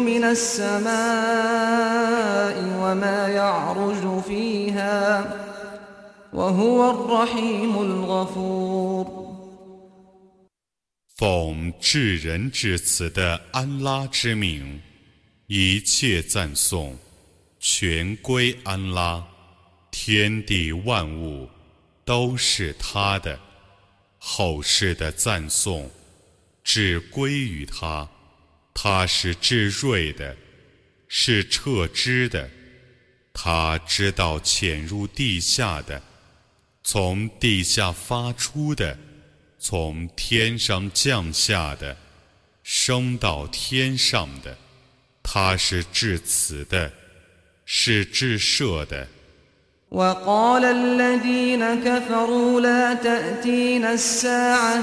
من السماء وما يعرج فيها وهو الرحيم الغفور 奉至仁至慈的安拉之名，一切赞颂全归安拉，天地万物都是他的，后世的赞颂只归于他， 他是至睿的，是彻知的，他知道潜入地下的，从地下发出的，从天上降下的，升到天上的，他是至慈的，是至赦的。وقال الذين كفروا لا تأتينا الساعة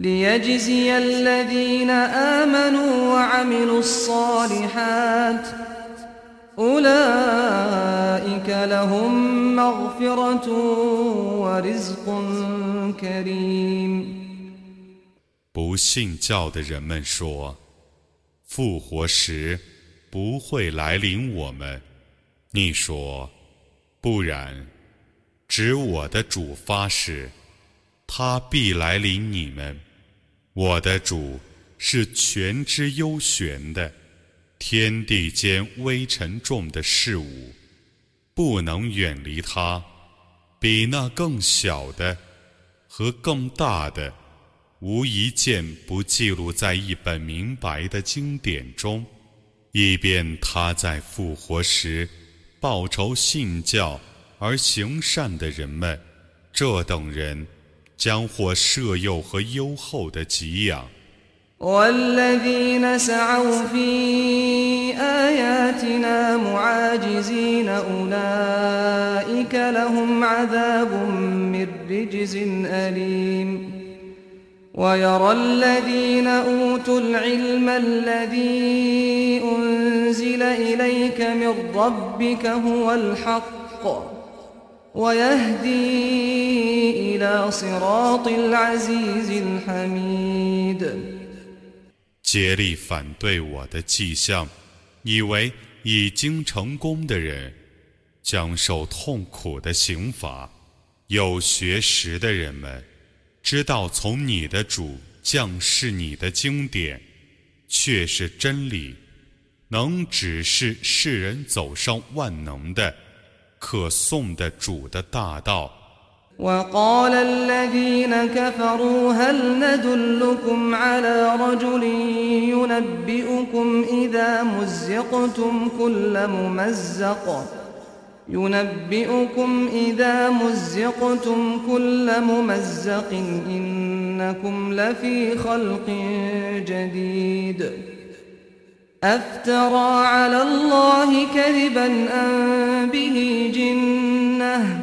ليجزي الذين آمنوا وعملوا الصالحات أولئك لهم مغفرة ورزق كريم 不信教的人们说。复活时不会来临我们，你说，不然，指我的主发誓，他必来临你们。 我的主是全知幽玄的，天地间微沉重的事物，不能远离他，比那更小的和更大的。无一件不记录在一本明白的经典中，以便他在复活时报仇信教而行善的人们，这等人 将获赦宥和优厚的给养。ويرى الذين أوتوا العلم الذي أنزل إليك من ربك هو الحق 竭力反对我的迹象，以为已经成功的人将受痛苦的刑罚。有学识的人们。知道从你的主降世你的经典，却是真理，能指示世人走上万能的、可颂的主的大道。ينبئكم إذا مزقتم كل ممزق إنكم لفي خلق جديد أفترى على الله كذبا أن به جنة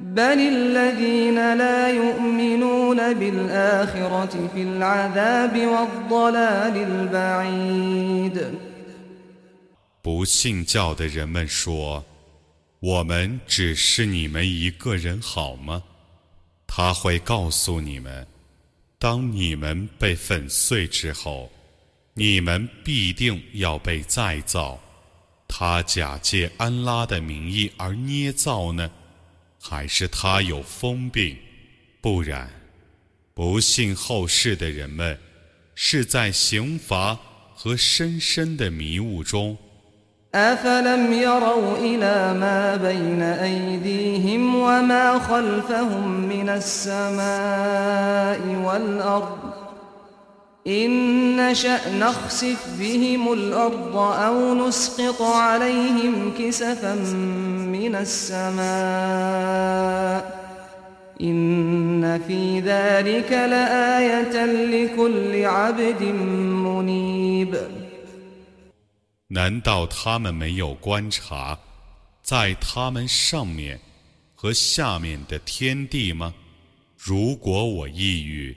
بل الذين لا يؤمنون بالآخرة في العذاب والضلال البعيد 不信教的人们说。我们只是你们一个人好吗？他会告诉你们，当你们被粉碎之后，你们必定要被再造。 他假借安拉的名义而捏造呢，还是他有疯病？不然，不信后世的人们是在刑罚和深深的迷雾中。 أفلم يروا إلى ما بين أيديهم وما خلفهم من السماء والأرض إن نشأ نخسف بهم الأرض أو نسقط عليهم كسفا من السماء إن في ذلك لآية لكل عبد منيب 难道他们没有观察，在他们上面和下面的天地吗？如果我抑郁，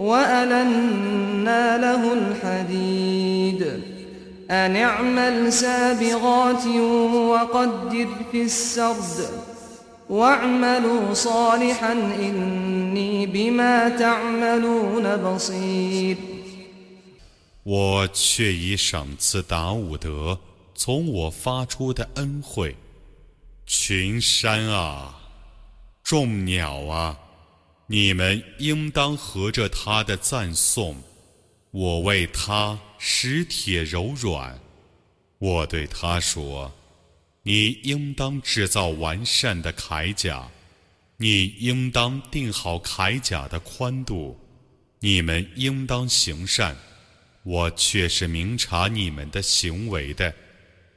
وألنا له الحديد أن اعمل سابغات وقدر في السرد واعملوا صالحا إني بما تعملون بصير 我却已赏赐达伍德从我发出的恩惠，群山啊，众鸟啊， 你们应当合着他的赞颂。我为他使铁柔软，我对他说：“你应当制造完善的铠甲，你应当定好铠甲的宽度，你们应当行善。”我却是明察你们的行为的。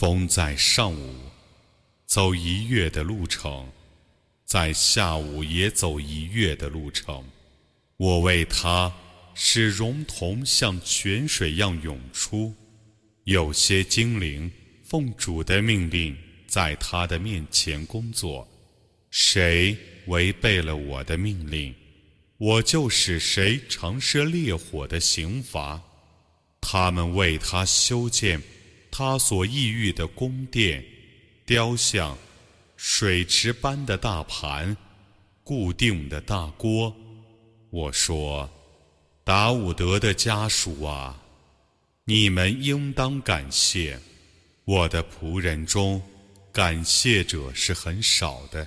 风在上午走一月的路程，在下午也走一月的路程。我为他使熔铜像泉水样涌出。有些精灵奉主的命令在他的面前工作。谁违背了我的命令，我就使谁尝试烈火的刑罚。他们为他修建。他所抑郁的宫殿、雕像、水池般的大盘、固定的大锅，我说：达伍德的家属啊，你们应当感谢我的仆人中，感谢者是很少的。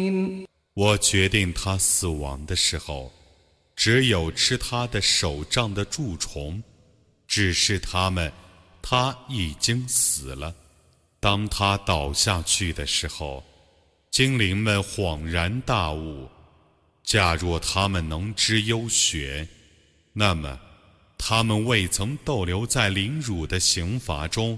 我决定他死亡的时候，只有吃他的手杖的蛀虫，只是他们，他已经死了。当他倒下去的时候，精灵们恍然大悟。假若他们能知幽玄，那么他们未曾逗留在凌辱的刑罚中。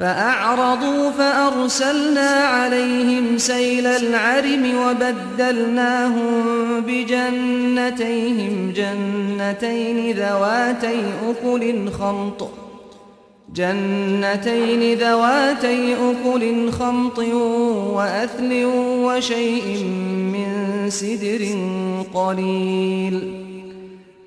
فأعرضوا فأرسلنا عليهم سيل العرم وبدلناهم بجنتيهم جنتين ذواتي أكل خمط جنتين ذواتي أكل خمط وأثل وشيء من سدر قليل.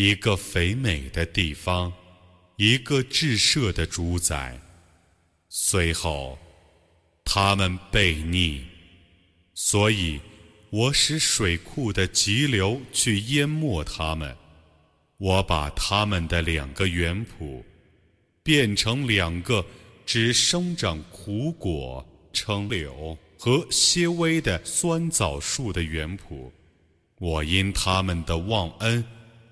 一个肥美的地方，一个至赦的主宰。随后，他们悖逆，所以我使水库的急流去淹没他们。我把他们的两个园圃变成两个只生长苦果、称柳和些微的酸枣树的园圃。我因他们的忘恩。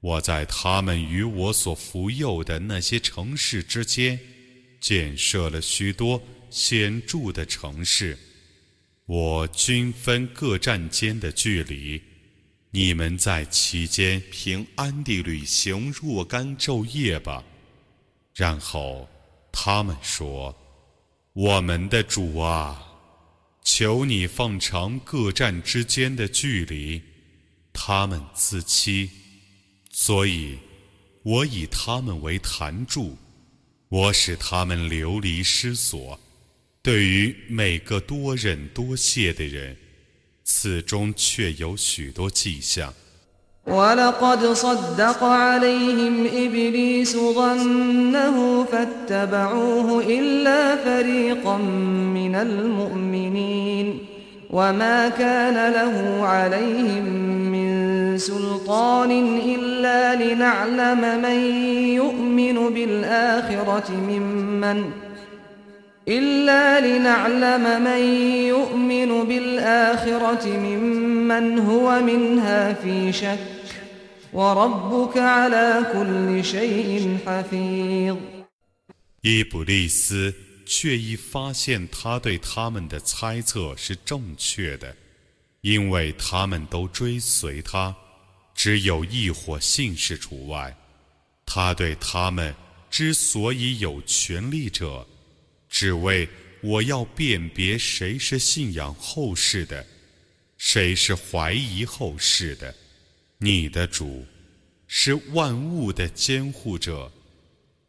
我在他们与我所服佑的那些城市之间，建设了许多显著的城市。我均分各站间的距离，你们在其间平安地旅行若干昼夜吧。然后他们说：“我们的主啊，求你放长各站之间的距离。”他们自欺。所以，我以他们为坛柱，我使他们流离失所。对于每个多忍多谢的人，此中却有许多迹象。وما كان له عليهم من سلطان إلا لنعلم من يؤمن بالآخرة ممن إلا لنعلم من يؤمن بالآخرة ممن هو منها في شك وربك على كل شيء حفيظ 却已发现他对他们的猜测是正确的，因为他们都追随他，只有一伙信士除外。他对他们之所以有权利者，只为我要辨别谁是信仰后世的，谁是怀疑后世的。你的主是万物的监护者。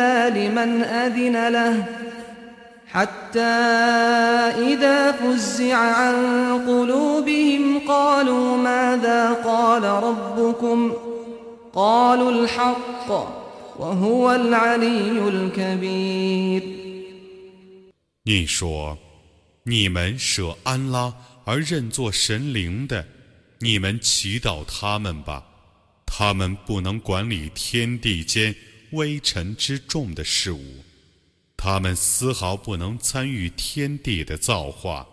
إلا لمن أذن له حتى إذا فزع عن قلوبهم قالوا ماذا قال ربكم قالوا الحق وهو العلي الكبير 你说，你们舍安拉而认作神灵的， 你们祈祷他们吧，他们不能管理天地间 微尘之众的事物，他们丝毫不能参与天地的造化。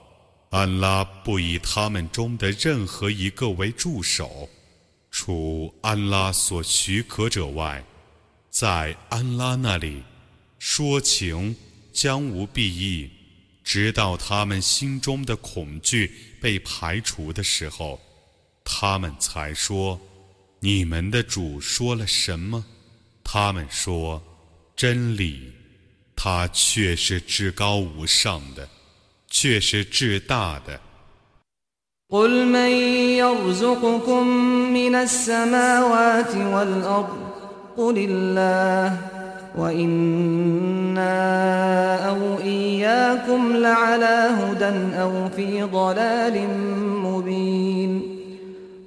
安拉不以他们中的任何一个为助手，除安拉所许可者外，在安拉那里说情将无裨益，直到他们心中的恐惧被排除的时候。他们才说：“你们的主说了什么？”他们说：“真理，他却是至高无上的，却是至大的。”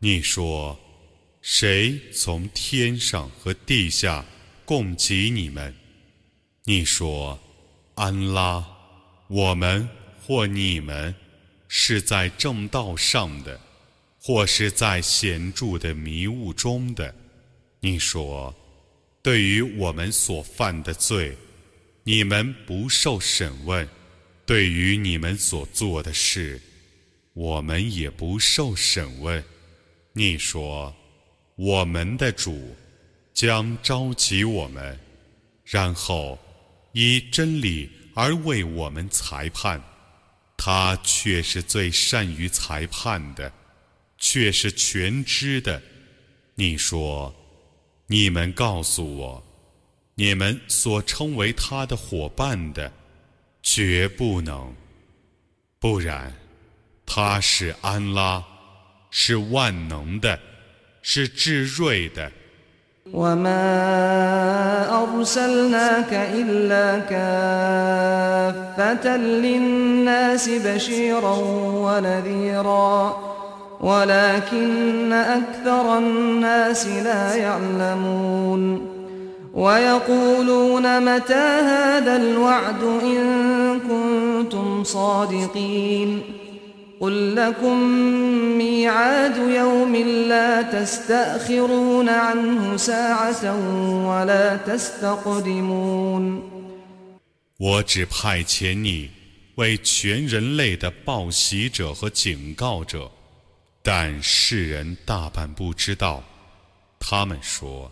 你说，谁从天上和地下供给你们？你说，安拉，我们或你们是在正道上的，或是在显著的迷雾中的。你说，对于我们所犯的罪，你们不受审问。对于你们所做的事，我们也不受审问。你说，我们的主将召集我们，然后以真理而为我们裁判。他却是最善于裁判的，却是全知的。你说，你们告诉我，你们所称为他的伙伴的。绝不能，不然，他是安拉，是万能的，是至睿的。ويقولون متى هذا الوعد إن كنتم صادقين قل لكم ميعاد يوم لا تستأخرون عنه ساعة ولا تستقدمون 我只派遣你为全人类的报喜者和警告者，但世人大半不知道。他们说。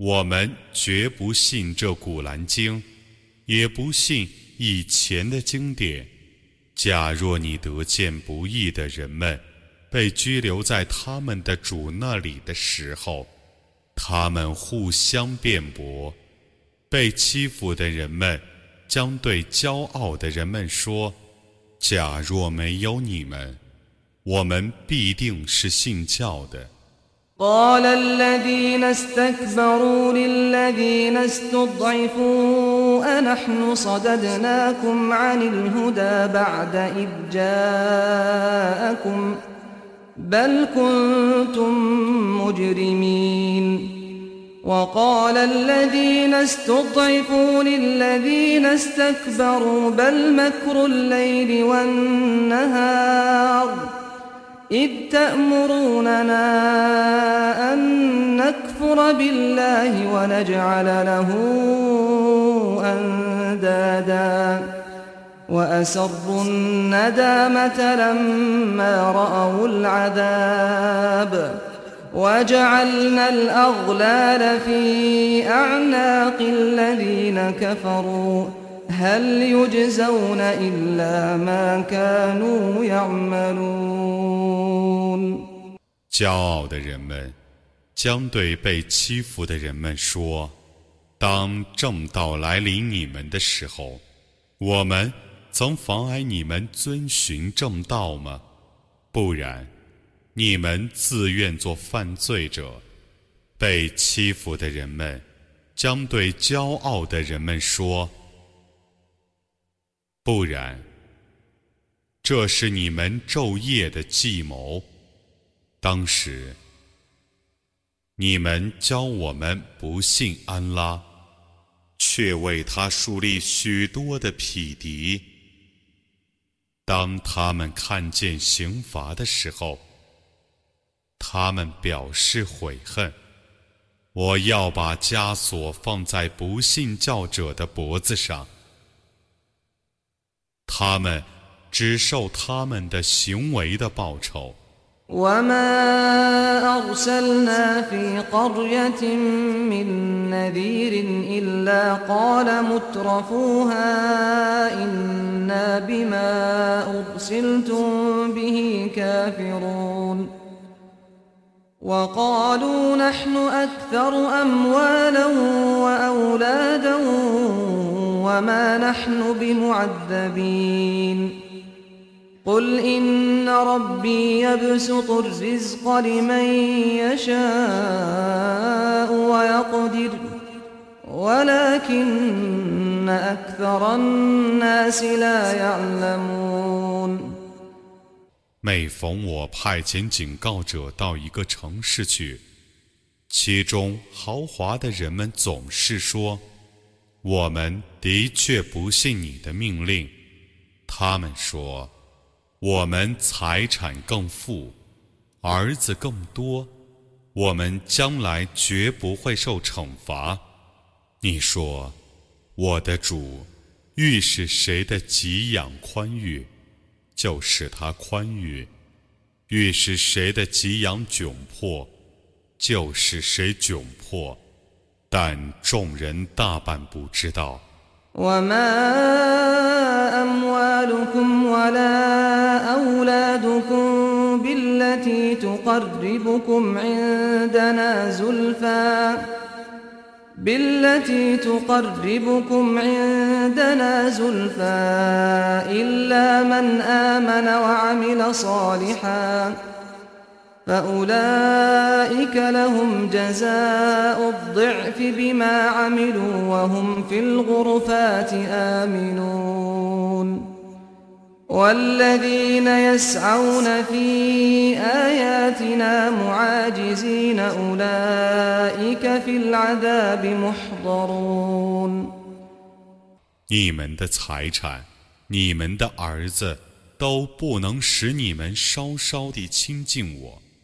我们绝不信这古兰经，也不信以前的经典。假若你得见不义的人们被拘留在他们的主那里的时候，他们互相辩驳。被欺负的人们将对骄傲的人们说：“假若没有你们，我们必定是信教的。” قال الذين استكبروا للذين استضعفوا أنحن صددناكم عن الهدى بعد إذ جاءكم بل كنتم مجرمين. وقال الذين استضعفوا للذين استكبروا بل مكر الليل والنهار إذ تأمروننا أن نكفر بالله ونجعل له أندادا وأسروا الندامة لما رأوا العذاب وجعلنا الأغلال في أعناق الذين كفروا هل يجزون إلا ما كانوا يعملون 骄傲的人们将对被欺负的人们说：“当正道来临你们的时候，我们曾妨碍你们遵循正道吗？不然。”你们自愿做犯罪者，被欺负的人们将对骄傲的人们说：“ 不然，这是你们昼夜的计谋。当时，你们教我们不信安拉，却为他树立许多的匹敌。当他们看见刑罚的时候。”他们表示悔恨，我要把枷锁放在不信教者的脖子上，他们只受他们的行为的报酬。وقالوا نحن أكثر أموالا وأولادا وما نحن بمعذبين قل إن ربي يبسط الرزق لمن يشاء ويقدر ولكن أكثر الناس لا يعلمون 每逢我派遣警告者到一个城市去，其中豪华的人们总是说：“ 我们的确不信你的命令。”他们说：“我们财产更富，儿子更多，我们将来绝不会受惩罚。”你说：“我的主，欲使谁的给养宽裕？”就使他宽裕，欲使谁的给养窘迫，就使谁窘迫，但众人大半不知道。بالتي تقربكم عندنا زلفى إلا من آمن وعمل صالحا فأولئك لهم جزاء الضعف بما عملوا وهم في الغرفات آمنون والذين يسعون في آياتنا معاجزين أولئك في العذاب محضرون 你们的财产，你们的儿子，都不能使你们稍稍地亲近我。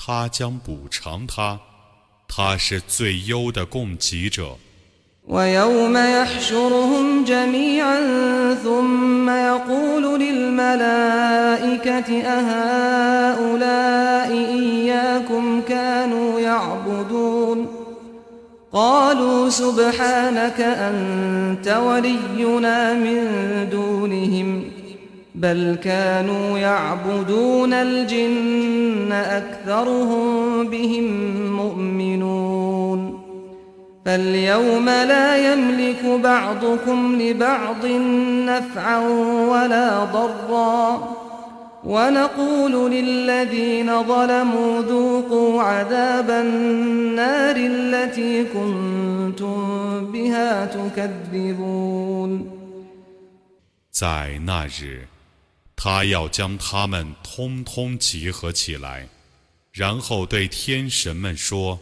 他将补偿他，他是最优的供给者。ويوم يحشرهم جميعا ثم يقول للملائكة أهؤلاء إياكم كانوا يعبدون قالوا سبحانك أنت ولينا من دونهم بل كانوا يعبدون الجن أكثرهم بهم مؤمنون فاليوم لا يملك بعضكم لبعض نفعا ولا ضرا ونقول للذين ظلموا ذوقوا عذاب النار التي كنتم بها تكذبون 在那日， 他要将他们通通集合起来，然后对天神们说。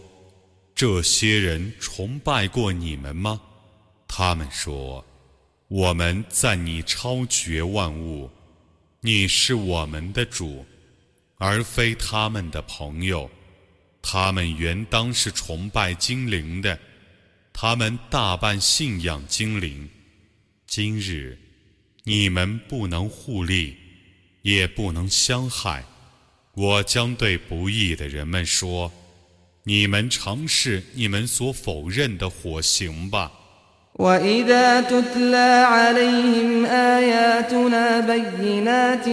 这些人崇拜过你们吗？他们说：“我们赞你超绝万物，你是我们的主，而非他们的朋友。他们原当是崇拜精灵的，他们大半信仰精灵。今日，你们不能互利，也不能相害。我将对不义的人们说。”你们尝试你们所否认的火刑吧。وإذا تتلى عليهم آياتنا بينات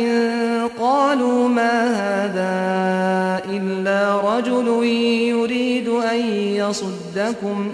قالوا ما هذا إلا رجل يريد أن يصدكم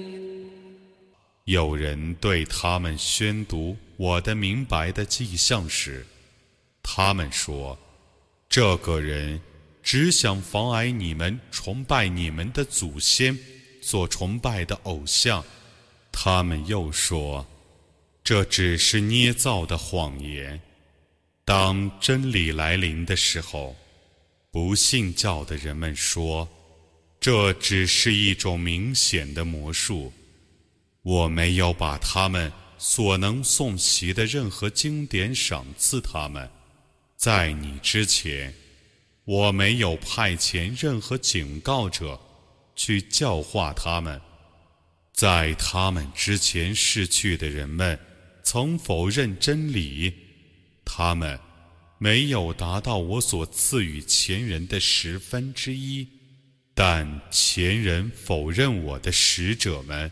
有人对他们宣读我的明白的迹象时，他们说。这个人只想妨碍你们崇拜你们的祖先所崇拜的偶像。他们又说，这只是捏造的谎言。当真理来临的时候，不信教的人们说，这只是一种明显的魔术。我没有把他们所能诵习的任何经典赏赐他们。在你之前，我没有派遣任何警告者去教化他们。在他们之前逝去的人们曾否认真理，他们没有达到我所赐予前人的十分之一。但前人否认我的使者们，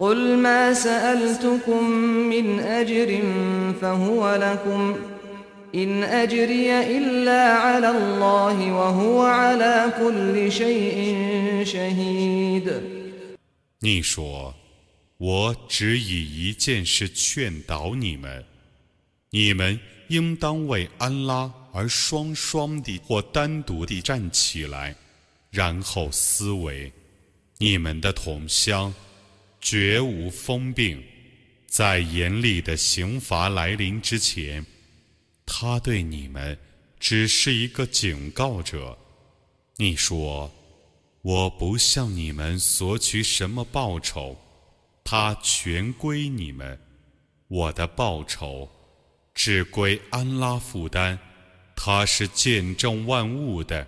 قل ما سألتكم من أجر فهو لكم إن أجري إلا على الله وهو على كل شيء شهيد 你说，我只以一件事劝导你们：你们应当为安拉而双双地或单独地站起来，然后思维你们的同乡。 绝无疯病，在严厉的刑罚来临之前，他对你们只是一个警告者。你说，我不向你们索取什么报酬，它全归你们。我的报酬只归安拉负担，他是见证万物的。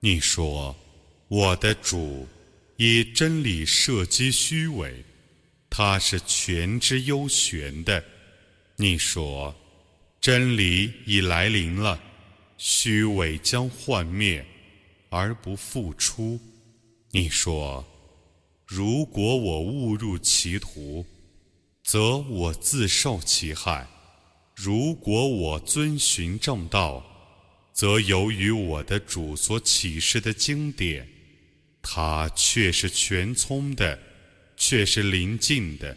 你说：“我的主以真理射击虚伪，他是全知幽玄的。”你说：“真理已来临了，虚伪将幻灭而不复出。”你说：“如果我误入歧途，则我自受其害。”如果我遵循正道，则由于我的主所启示的经典，它却是全聪的，却是临近的。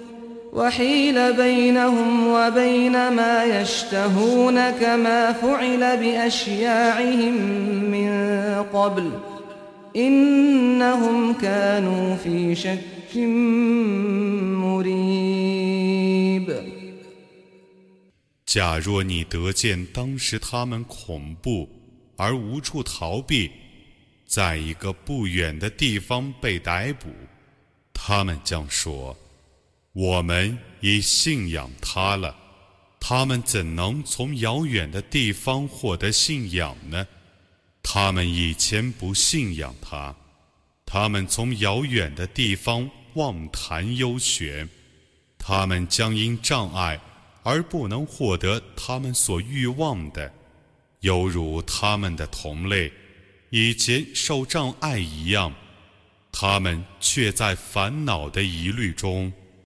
وحيل بينهم وبين ما يشتهون كما فعل بأشياعهم من قبل إنهم كانوا في شك مريب 假若你得见当时他们恐怖而无处逃避，在一个不远的地方被逮捕，他们将说。 我们已信仰他了，他们怎能从遥远的地方获得信仰呢？他们以前不信仰他，他们从遥远的地方妄谈幽玄，他们将因障碍而不能获得他们所欲望的，犹如他们的同类以前受障碍一样，他们却在烦恼的疑虑中。